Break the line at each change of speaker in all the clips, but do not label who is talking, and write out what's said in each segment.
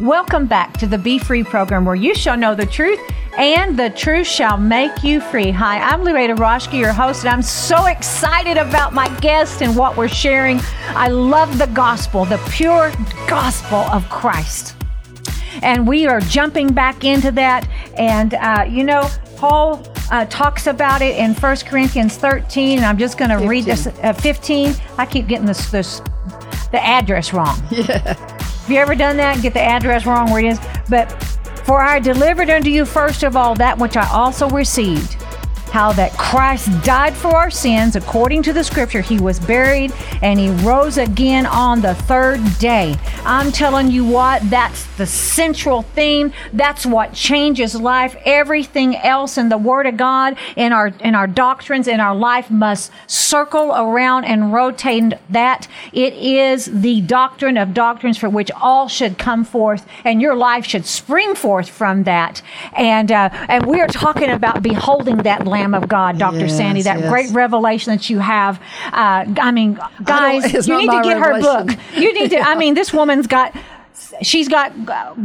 Welcome back to the Be Free program where you shall know the truth and the truth shall make you free. Hi, I'm Loretta Roschke, your host, and I'm so excited about my guest and what we're sharing. I love the gospel, the pure gospel of Christ. And we are jumping back into that. And, uh, you know, Paul uh, talks about it in 1 Corinthians 13, and I'm just going to read this uh, 15. I keep getting this, this the address wrong.
Yeah.
Have you ever done that get the address wrong where it is? But for I delivered unto you first of all that which I also received how that Christ died for our sins according to the scripture. He was buried and he rose again on the third day. I'm telling you what, that's the central theme. That's what changes life. Everything else in the word of God, in our, in our doctrines, in our life must circle around and rotate that. It is the doctrine of doctrines for which all should come forth and your life should spring forth from that. And, uh, and we are talking about beholding that Lamb Lamb of God, Dr.
Yes,
Sandy, that
yes.
great revelation that you have. Uh, I mean, guys,
it's
you need to get her book. You need to, I mean, this woman's got. She's got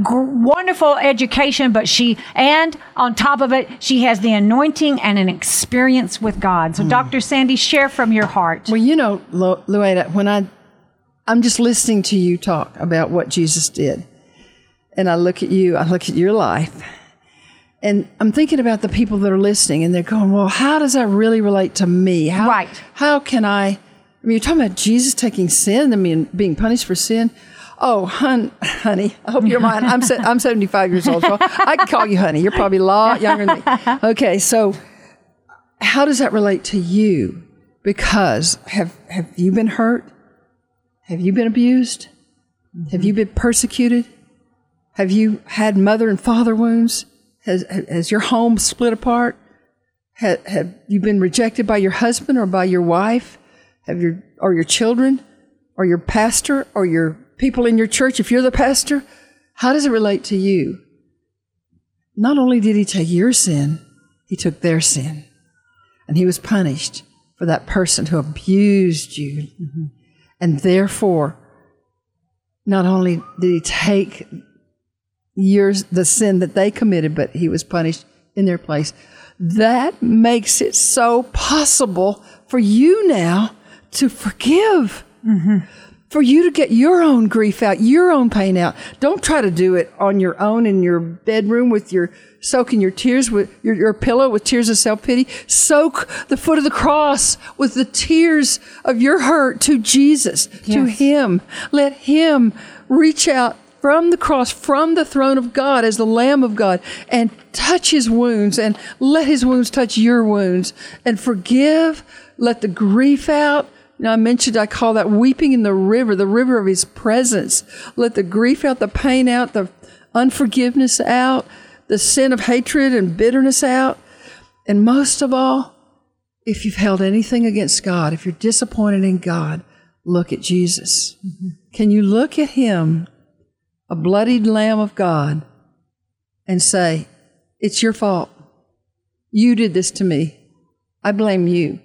wonderful education, but she, and on top of it, she has the anointing and an experience with God. So,
Hmm.
Dr. Sandy, share from your heart.
Well, you know, Lu- Luetta, when I, I'm just listening to you talk about what Jesus did, and I look at you, I look at your life, and I'm thinking about the people that are listening, and they're going, "Well, how does that really relate to me? How,
Right.
How can I?" I mean, you're talking about Jesus taking sin and being, being punished for sin. Oh, hun, honey, I hope you're mine. I'm se- I'm 75 years old, so I can call you honey. You're probably a lot younger than me. Okay, so how does that relate to you? Because have have you been hurt? Have you been abused? Have you mm-hmm. been persecuted? Have you had mother and father wounds? Has has your home split apart? Have, have you been rejected by your husband or by your wife? Have your or your children or your pastor or your people in your church? If you're the pastor, how does it relate to you? Not only did he take your sin, he took their sin and he was punished for that person who abused you. Mm-hmm. And therefore, not only did he take yours, the sin that they committed, but he was punished in their place. That makes it so possible for you now to forgive. Mm-hmm. For you to get your own grief out, your own pain out. Don't try to do it on your own in your bedroom with your soaking your tears with your, your pillow with tears of self pity. Soak the foot of the cross with the tears of your hurt to Jesus, to Him. Let Him reach out from the cross, from the throne of God as the Lamb of God, and touch His wounds and let His wounds touch your wounds and forgive. Let the grief out. Now, I mentioned I call that weeping in the river, the river of His presence. Let the grief out, the pain out, the unforgiveness out, the sin of hatred and bitterness out. And most of all, if you've held anything against God, if you're disappointed in God, look at Jesus. Mm-hmm. Can you look at Him, a bloodied Lamb of God, and say, It's your fault. You did this to me. I blame you.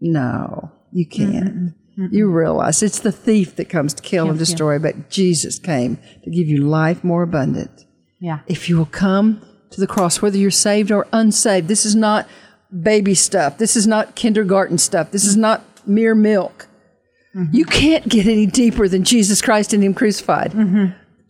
No, you can't. You realize it's the thief that comes to kill and destroy, but Jesus came to give you life more abundant.
Yeah.
If you will come to the cross, whether you're saved or unsaved, this is not baby stuff. This is not kindergarten stuff. This is not mere milk. You can't get any deeper than Jesus Christ and Him crucified.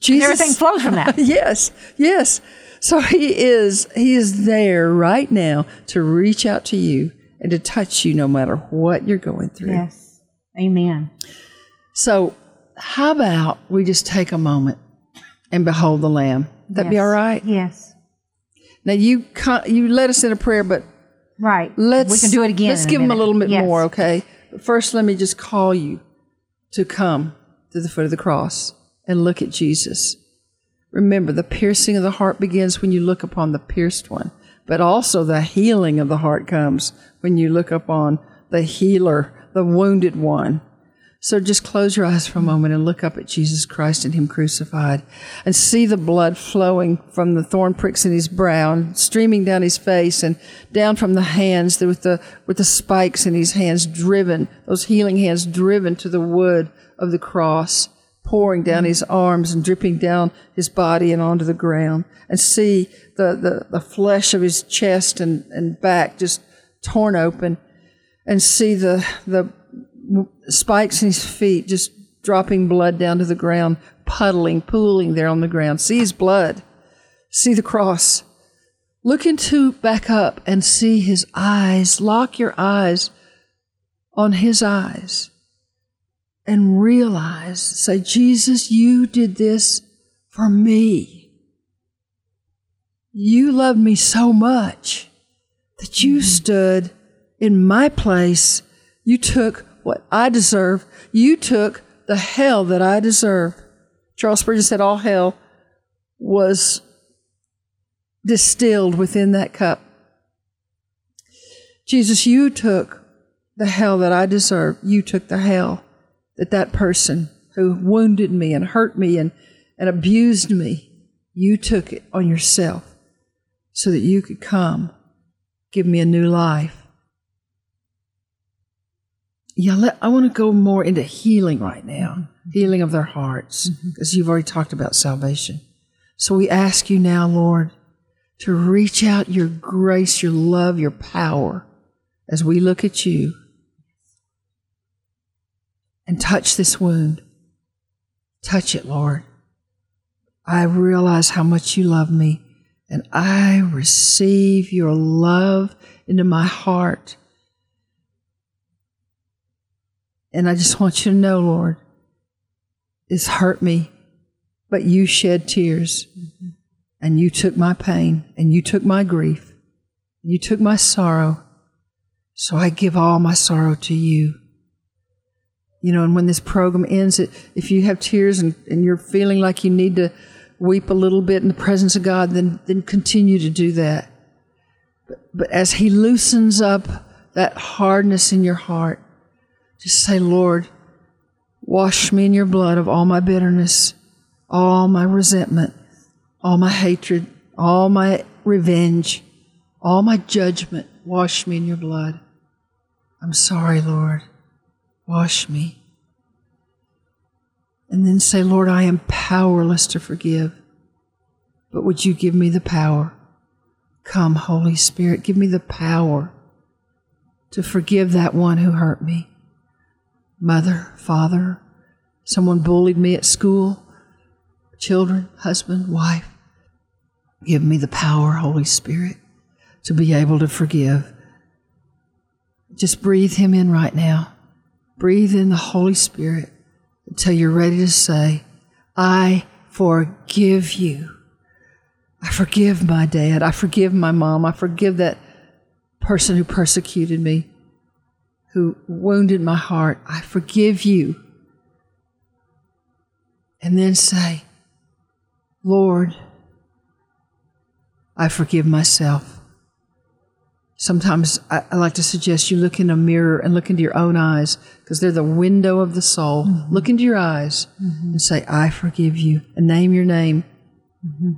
Jesus,
Everything flows from that.
yes, yes. So he is he is there right now to reach out to you and to touch you no matter what you're going through.
Yes. Amen.
So how about we just take a moment and behold the lamb? That be all right?
Yes.
Now you you led us in a prayer, but
Right.
let's
We can do it again.
Let's give him a little bit
Yes.
more, okay? But first, let me just call you to come to the foot of the cross and look at Jesus. Remember, the piercing of the heart begins when you look upon the pierced one, but also the healing of the heart comes when you look upon the healer, the wounded one. So just close your eyes for a moment and look up at Jesus Christ and Him crucified and see the blood flowing from the thorn pricks in His brow and streaming down His face and down from the hands with the, with the spikes in His hands driven, those healing hands driven to the wood of the cross pouring down his arms and dripping down his body and onto the ground, and see the, the, the flesh of his chest and, and back just torn open, and see the, the spikes in his feet just dropping blood down to the ground, puddling, pooling there on the ground. See his blood. See the cross. Look into back up and see his eyes. Lock your eyes on his eyes and realize, say, Jesus, you did this for me. You loved me so much that you mm-hmm. stood in my place. You took what I deserve. You took the hell that I deserve. Charles Spurgeon said all hell was distilled within that cup. Jesus, you took the hell that I deserve. You took the hell that that person who wounded me and hurt me and, and abused me, you took it on yourself so that you could come, give me a new life. Yeah, let, I want to go more into healing right now, mm-hmm. healing of their hearts, because mm-hmm. you've already talked about salvation. So we ask you now, Lord, to reach out your grace, your love, your power as we look at you and touch this wound. Touch it, Lord. I realize how much you love me, and I receive your love into my heart. And I just want you to know, Lord, it's hurt me, but you shed tears. Mm-hmm and you took my pain and you took my grief. and You took my sorrow. So I give all my sorrow to you. You know, and when this program ends, if you have tears and, and you're feeling like you need to weep a little bit in the presence of God, then, then continue to do that. But, but as He loosens up that hardness in your heart, just say, Lord, wash me in your blood of all my bitterness, all my resentment, all my hatred, all my revenge, all my judgment. Wash me in your blood. I'm sorry, Lord. Wash me. And then say, Lord, I am powerless to forgive. But would you give me the power? Come, Holy Spirit, give me the power to forgive that one who hurt me. Mother, father, someone bullied me at school, children, husband, wife. Give me the power, Holy Spirit, to be able to forgive. Just breathe Him in right now. Breathe in the Holy Spirit until you're ready to say, I forgive you. I forgive my dad. I forgive my mom. I forgive that person who persecuted me, who wounded my heart. I forgive you. And then say, Lord, I forgive myself. Sometimes I, I, like to suggest you look in a mirror and look into your own eyes because they're the window of the soul. Mm-hmm. Look into your eyes mm-hmm. and say, I forgive you, and name your name. Mm-hmm.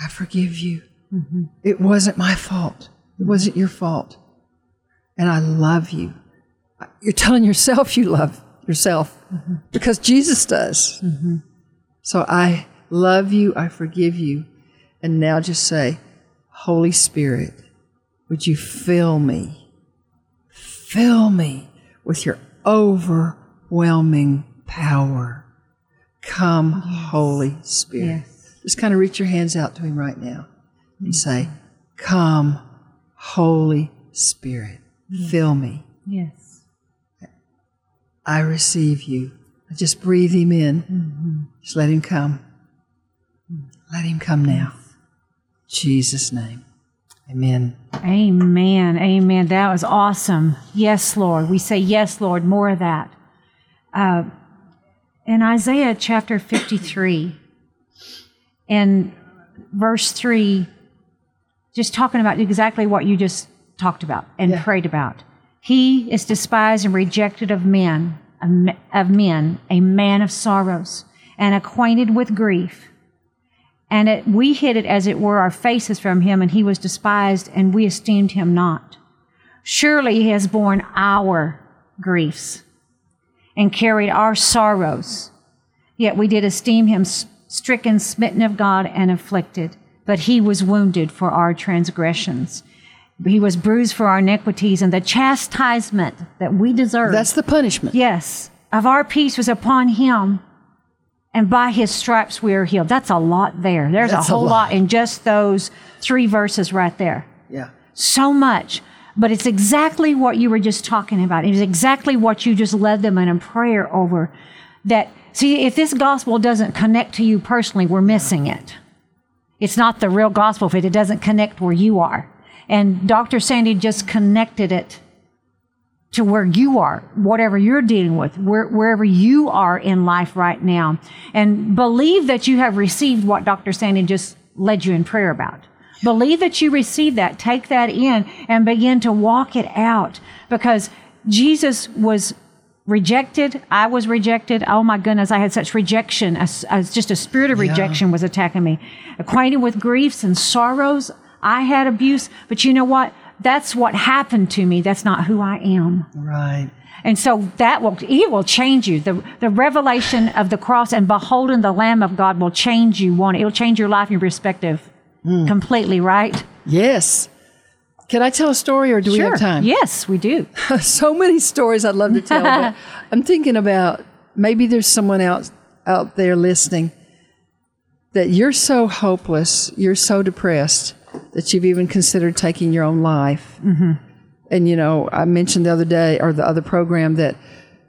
I forgive you. Mm-hmm. It wasn't my fault. It wasn't your fault. And I love you. You're telling yourself you love yourself mm-hmm. because Jesus does. Mm-hmm. So I love you. I forgive you. And now just say, Holy Spirit, would you fill me? Fill me with your overwhelming power. Come, yes. Holy Spirit. Yes. Just kind of reach your hands out to Him right now and say, Come, Holy Spirit, yes. fill me.
Yes.
I receive you. Just breathe Him in. Mm-hmm. Just let Him come. Let Him come now. Jesus' name. Amen.
Amen. Amen. That was awesome. Yes, Lord. We say, Yes, Lord, more of that. Uh, in Isaiah chapter 53, and verse 3, just talking about exactly what you just talked about and yeah. prayed about. He is despised and rejected of men, of men, a man of sorrows, and acquainted with grief and it, we hid it as it were our faces from him, and he was despised, and we esteemed him not. Surely he has borne our griefs and carried our sorrows. Yet we did esteem him stricken, smitten of God, and afflicted. But he was wounded for our transgressions. He was bruised for our iniquities, and the chastisement that we deserve.
That's the punishment.
yes, of our peace was upon him, and by his stripes we are healed. That's a lot there. There's
That's
a
a
whole
lot.
lot in just those three verses right there
Yeah.
so much. But it's exactly what you were just talking about. It is exactly what you just led them in a prayer over. That, see, if this gospel doesn't connect to you personally, we're missing it. It's not the real gospel if it doesn't connect where you are. And Dr. Sandy just connected it to where you are, whatever you're dealing with, where, wherever you are in life right now. And believe that you have received what Dr. Sandy just led you in prayer about. Believe that you received that, take that in, and begin to walk it out because Jesus was rejected. I was rejected. Oh my goodness, I had such rejection. As, as just a spirit of
Yeah.
rejection was attacking me. Acquainted with griefs and sorrows. I had abuse, but you know what? That's what happened to me. That's not who I am.
Right.
And so that will, it will change you. The, the revelation of the cross and beholding the Lamb of God will change you. One, it'll change your life and your perspective hmm. completely, right?
Yes. Can I tell a story or do we have time?
Yes, we do.
so many stories I'd love to tell, but I'm thinking about maybe there's someone out out there listening that you're so hopeless, you're so depressed that you've even considered taking your own life. Mm-hmm. And you know, I mentioned the other day or the other program that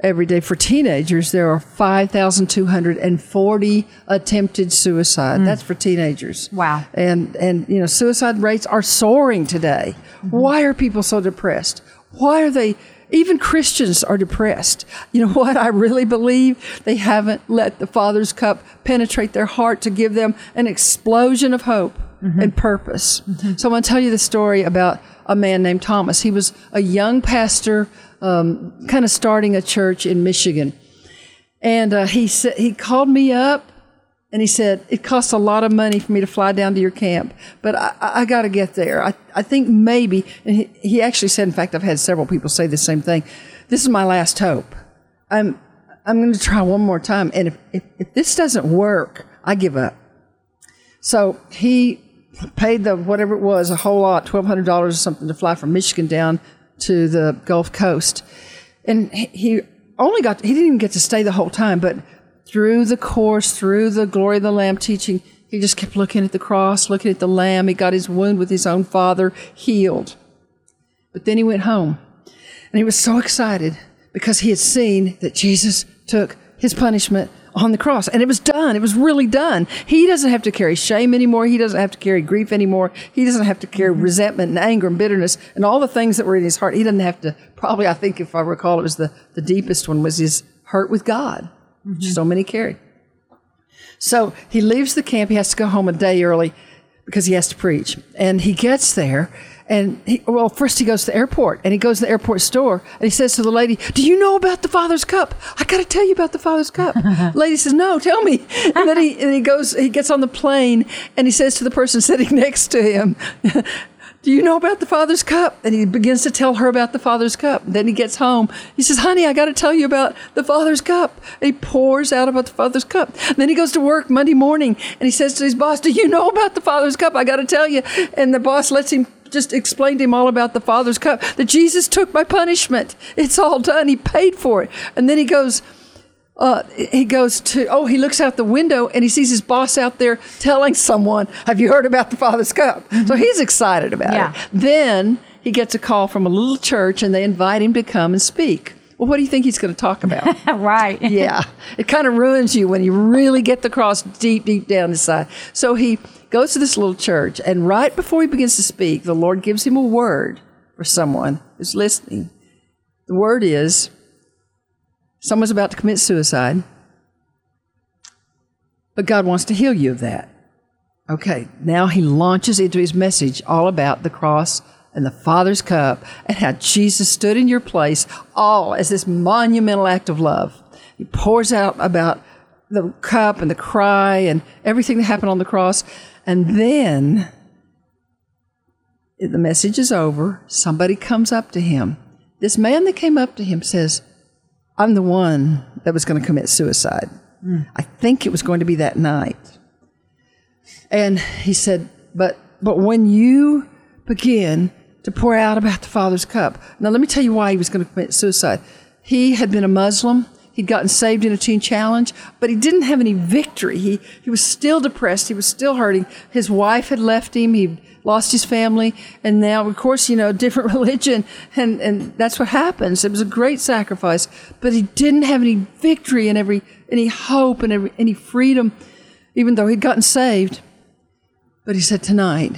every day for teenagers there are 5,240 attempted suicide. That's for teenagers.
Wow.
And and you know, suicide rates are soaring today. Why are people so depressed? Why are they even Christians are depressed. You know what? I really believe they haven't let the Father's cup penetrate their heart to give them an explosion of hope and purpose. So I want to tell you the story about a man named Thomas. He was a young pastor, um, kind of starting a church in Michigan. And uh, he said he called me up and he said, It costs a lot of money for me to fly down to your camp, but I, I got to get there. I, I think maybe, and he, he actually said, in fact, I've had several people say the same thing. This is my last hope. I'm, I'm going to try one more time. And if, if, if this doesn't work, I give up. So he paid the whatever it was, a whole lot, $1,200 or something to fly from Michigan down to the Gulf Coast. And he only got, he didn't even get to stay the whole time, but through the course, through the glory of the Lamb teaching, he just kept looking at the cross, looking at the Lamb. He got his wound with his own father healed. But then he went home and he was so excited because he had seen that Jesus took his punishment on the cross and it was done. It was really done. He doesn't have to carry shame anymore. He doesn't have to carry grief anymore. He doesn't have to carry mm-hmm. resentment and anger and bitterness and all the things that were in his heart. He doesn't have to, probably, I think, if I recall, it was the, the deepest one was his hurt with God, which mm-hmm. so many carry. So he leaves the camp. He has to go home a day early because he has to preach. And he gets there. And he, well, first he goes to the airport and he goes to the airport store and he says to the lady, Do you know about the Father's Cup? I got to tell you about the Father's Cup. lady says, No, tell me. And then he, and he goes, he gets on the plane and he says to the person sitting next to him, do you know about the Father's cup? And he begins to tell her about the Father's cup. Then he gets home. He says, honey, I got to tell you about the Father's cup. And he pours out about the Father's cup. then he goes to work Monday morning and he says to his boss, do you know about the Father's cup? I got to tell you. And the boss lets him just explained to him all about the Father's cup, that Jesus took my punishment. It's all done. He paid for it. And then he goes, uh, he goes to, oh, he looks out the window and he sees his boss out there telling someone, Have you heard about the Father's Cup? So he's excited about
Yeah.
it. Then he gets a call from a little church and they invite him to come and speak. Well, what do you think he's going to talk about?
right.
yeah, it kind of ruins you when you really get the cross deep, deep down inside. So he goes to this little church, and right before he begins to speak, the Lord gives him a word for someone who's listening. The word is someone's about to commit suicide, but God wants to heal you of that. Okay, now he launches into his message all about the cross and the Father's cup and how Jesus stood in your place, all as this monumental act of love. He pours out about the cup and the cry and everything that happened on the cross. And then the message is over. Somebody comes up to him. This man that came up to him says, I'm the one that was going to commit suicide. Hmm. I think it was going to be that night. And he said, but, but when you begin to pour out about the Father's cup. Now, let me tell you why he was going to commit suicide. He had been a Muslim. He'd gotten saved in a teen challenge, but he didn't have any victory. He, he was still depressed. He was still hurting. His wife had left him. He lost his family. And now, of course, you know, different religion. And, and that's what happens. It was a great sacrifice, but he didn't have any victory and every, any hope and every, any freedom, even though he'd gotten saved. But he said, tonight,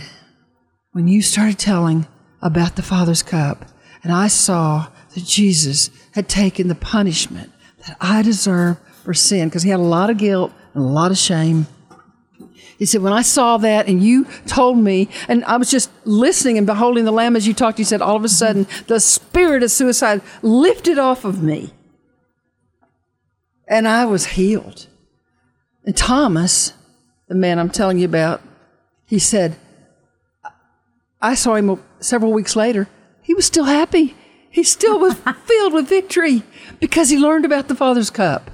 when you started telling about the Father's cup, and I saw that Jesus had taken the punishment that I deserve for sin, because he had a lot of guilt and a lot of shame. He said, When I saw that and you told me, and I was just listening and beholding the Lamb as you talked, he said, all of a sudden, the spirit of suicide lifted off of me. And I was healed. And Thomas, the man I'm telling you about, he said, I saw him several weeks later. He was still happy. He still was filled with victory because he learned about the Father's cup.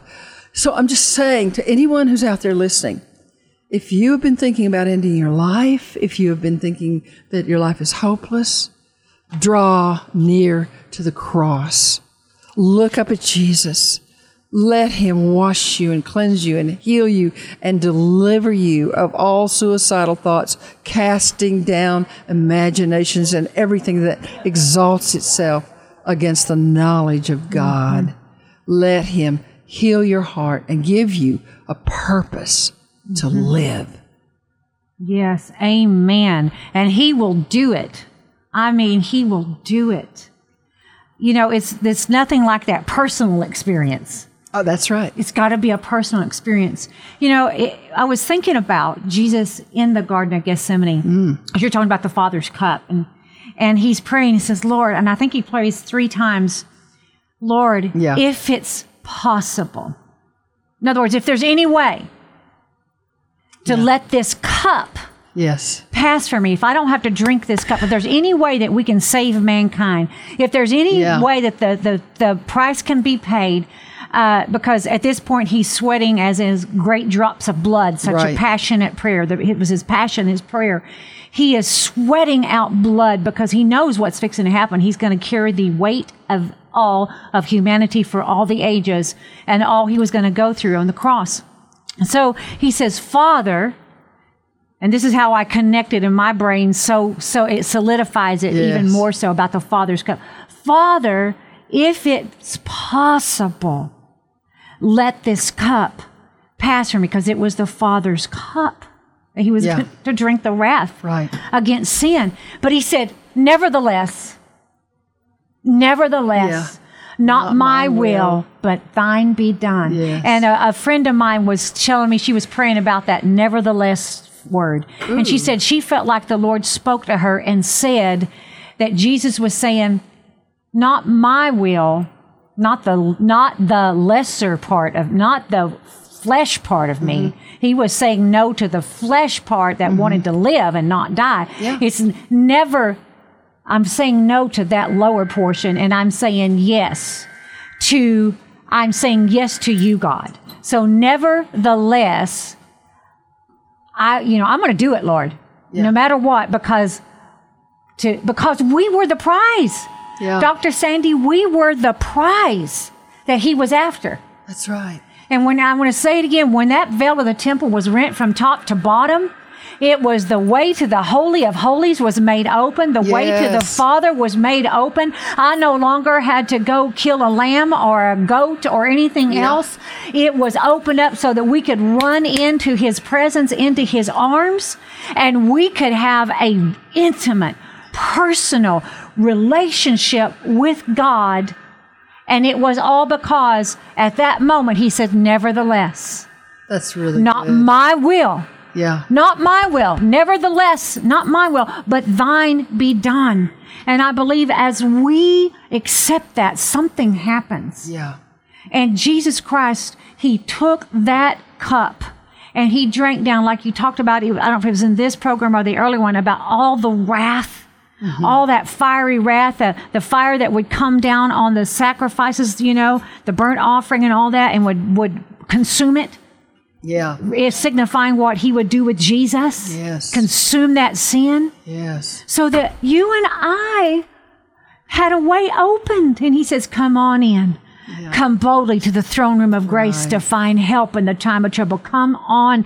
So I'm just saying to anyone who's out there listening, if you have been thinking about ending your life, if you have been thinking that your life is hopeless, draw near to the cross. Look up at Jesus. Let him wash you and cleanse you and heal you and deliver you of all suicidal thoughts, casting down imaginations and everything that exalts itself against the knowledge of God. Mm-hmm. Let him heal your heart and give you a purpose to mm-hmm. live.
Yes, amen. And he will do it. I mean, he will do it. You know, it's, it's nothing like that personal experience
Oh, that's right.
It's got to be a personal experience. You know, it, I was thinking about Jesus in the Garden of Gethsemane. Mm. You're talking about the Father's cup, and and he's praying. He says, "Lord," and I think he prays three times, "Lord, yeah. if it's possible." In other words, if there's any way to yeah. let this cup
yes
pass for me if i don't have to drink this cup if there's any way that we can save mankind if there's any yeah. way that the, the, the price can be paid uh, because at this point he's sweating as is great drops of blood, such right. a passionate prayer. That it was his passion, his prayer. He is sweating out blood because he knows what's fixing to happen. He's going to carry the weight of all of humanity for all the ages and all he was going to go through on the cross. So he says, Father, and this is how I connected in my brain so so it solidifies it yes. even more so about the Father's cup. Father, if it's possible, let this cup pass from me because it was the Father's cup. He was yeah. to, drink the wrath
right.
against sin. But he said, nevertheless, nevertheless, yeah. not, not, my, my will, will, but thine be done.
Yes.
And a, a, friend of mine was telling me she was praying about that nevertheless word. Ooh. And she said she felt like the Lord spoke to her and said that Jesus was saying, not my will, not the not the lesser part of not the flesh part of me. Mm-hmm. He was saying no to the flesh part that mm-hmm. wanted to live and not die.
Yeah.
It's never I'm saying no to that lower portion and I'm saying yes to I'm saying yes to you, God. So nevertheless, I you know, I'm gonna do it, Lord. Yeah. No matter what, because to because we were the prize.
Yeah.
Dr. Sandy, we were the prize that he was after.
That's right.
And when I want to say it again, when that veil of the temple was rent from top to bottom, it was the way to the Holy of Holies was made open. The yes. way to the Father was made open. I no longer had to go kill a lamb or a goat or anything yeah. else. It was opened up so that we could run into His presence, into His arms, and we could have a intimate, personal relationship with God. And it was all because at that moment he said, Nevertheless.
That's really
not
good.
my will.
Yeah.
Not my will. Nevertheless, not my will, but thine be done. And I believe as we accept that, something happens.
Yeah.
And Jesus Christ, he took that cup and he drank down, like you talked about, I don't know if it was in this program or the early one, about all the wrath Mm-hmm. All that fiery wrath, the, the fire that would come down on the sacrifices, you know, the burnt offering and all that, and would, would consume it.
Yeah.
Is signifying what he would do with Jesus.
Yes.
Consume that sin.
Yes.
So that you and I had a way opened. And he says, Come on in. Come boldly to the throne room of grace
Right.
to find help in the time of trouble. Come on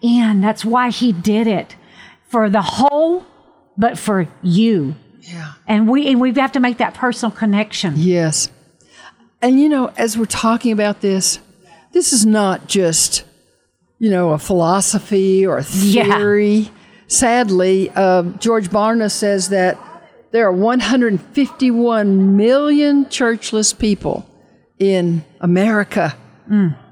in. That's why he did it for the whole, but for you.
Yeah.
And we and we have to make that personal connection.
Yes. And you know, as we're talking about this, this is not just, you know, a philosophy or a
Yeah.
theory. Sadly, um, George Barna says that there are 151 million churchless people in America.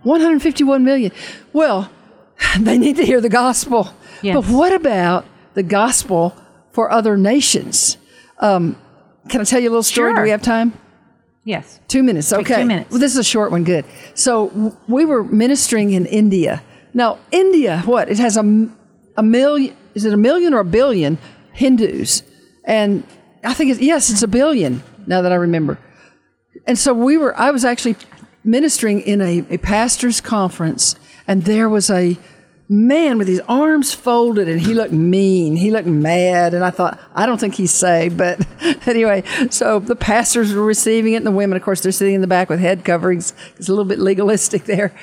151 million. Well, they need to hear the gospel.
Yes.
But what about the gospel for other nations? Um, can I tell you a little story? Do we have time?
Yes.
Two minutes. Okay.
two minutes.
Well, this is a short one. Good. So we were ministering in India. Now, India, what? It has a, a million, is it a million or a billion Hindus? And I think it's, yes, it's a billion now that I remember. And so we were, I was actually ministering in a, a pastor's conference, and there was a man with his arms folded, and he looked mean. He looked mad. And I thought, I don't think he's saved. But anyway, so the pastors were receiving it, and the women, of course, they're sitting in the back with head coverings. It's a little bit legalistic there.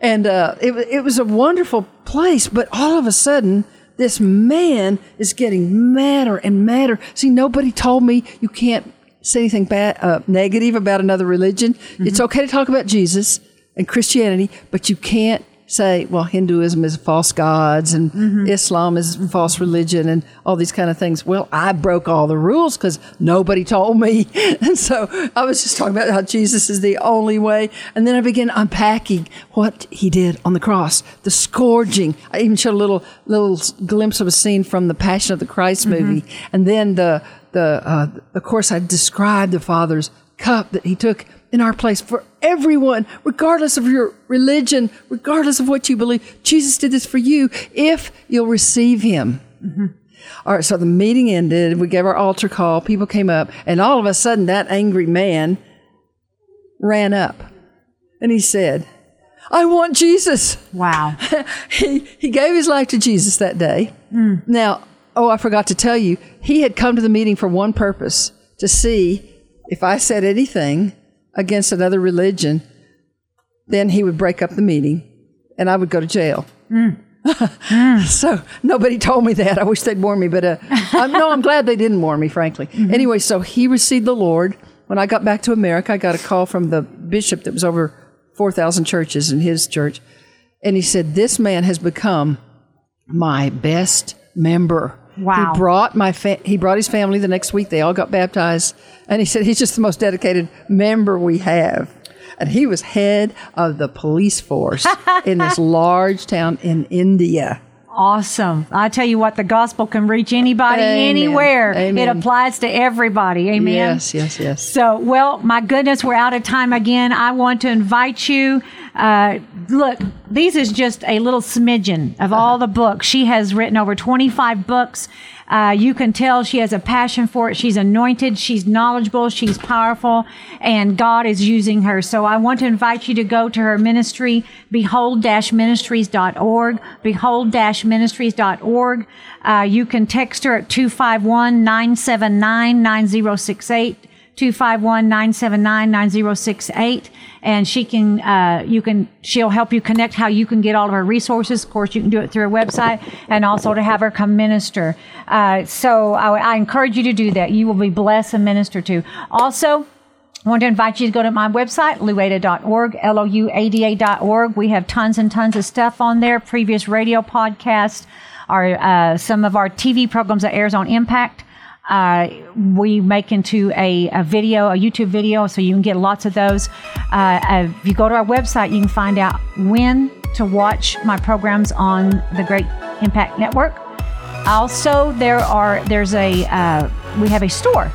And uh, it, it was a wonderful place, but all of a sudden, this man is getting madder and madder. See, nobody told me you can't say anything bad, uh, negative about another religion. It's okay to talk about Jesus and Christianity, but you can't say, well, Hinduism is false gods and Islam is false religion and all these kind of things. Well, I broke all the rules because nobody told me. And so I was just talking about how Jesus is the only way. And then I began unpacking what he did on the cross, the scourging. I even showed a little, little glimpse of a scene from the Passion of the Christ movie. And then the, the, uh, of course, I described the Father's cup that he took in our place for everyone, regardless of your religion, regardless of what you believe. Jesus did this for you if you'll receive him. Mm-hmm. All right, so the meeting ended. We gave our altar call. People came up, and all of a sudden, that angry man ran up and he said, I want Jesus.
Wow.
he, he gave his life to Jesus that day. Mm. Now, oh, I forgot to tell you, he had come to the meeting for one purpose to see if I said anything against another religion, then he would break up the meeting and I would go to jail. so nobody told me that. I wish they'd warn me, but uh, I'm, no, I'm glad they didn't warn me, frankly. Anyway, so he received the Lord. When I got back to America, I got a call from the bishop that was over 4,000 churches in his church. And he said, This man has become my best member.
Wow.
He brought my fa- he brought his family the next week. They all got baptized, and he said he's just the most dedicated member we have. And he was head of the police force in this large town in India.
Awesome. I tell you what, the gospel can reach anybody,
Amen.
anywhere.
Amen.
It applies to everybody. Amen.
Yes, yes, yes.
So, well, my goodness, we're out of time again. I want to invite you. Uh, look, these is just a little smidgen of all the books. She has written over 25 books. Uh, you can tell she has a passion for it. She's anointed. She's knowledgeable. She's powerful, and God is using her. So I want to invite you to go to her ministry, behold-ministries.org, behold-ministries.org. Uh, you can text her at 251-979-9068. 251-979-9068 and she can uh, you can she'll help you connect how you can get all of her resources. Of course you can do it through her website and also to have her come minister. Uh, so I, I encourage you to do that. You will be blessed and ministered to. Also I want to invite you to go to my website, luada.org, L-O-U-A-D-A.org. We have tons and tons of stuff on there, previous radio podcasts, our, uh, some of our TV programs that airs on Impact. Uh, we make into a, a video, a YouTube video, so you can get lots of those. Uh, uh, if you go to our website, you can find out when to watch my programs on the Great Impact Network. Also, there are there's a uh, we have a store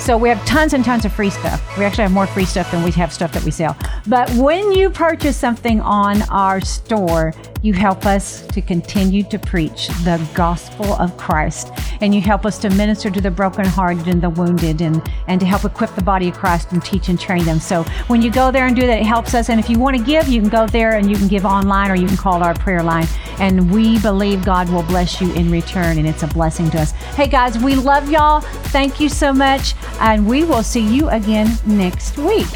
so we have tons and tons of free stuff. We actually have more free stuff than we have stuff that we sell. But when you purchase something on our store, you help us to continue to preach the gospel of Christ. And you help us to minister to the brokenhearted and the wounded and, and to help equip the body of Christ and teach and train them. So when you go there and do that, it helps us. And if you want to give, you can go there and you can give online or you can call our prayer line. And we believe God will bless you in return. And it's a blessing to us. Hey guys, we love y'all. Thank you so much. And we will see you again next week.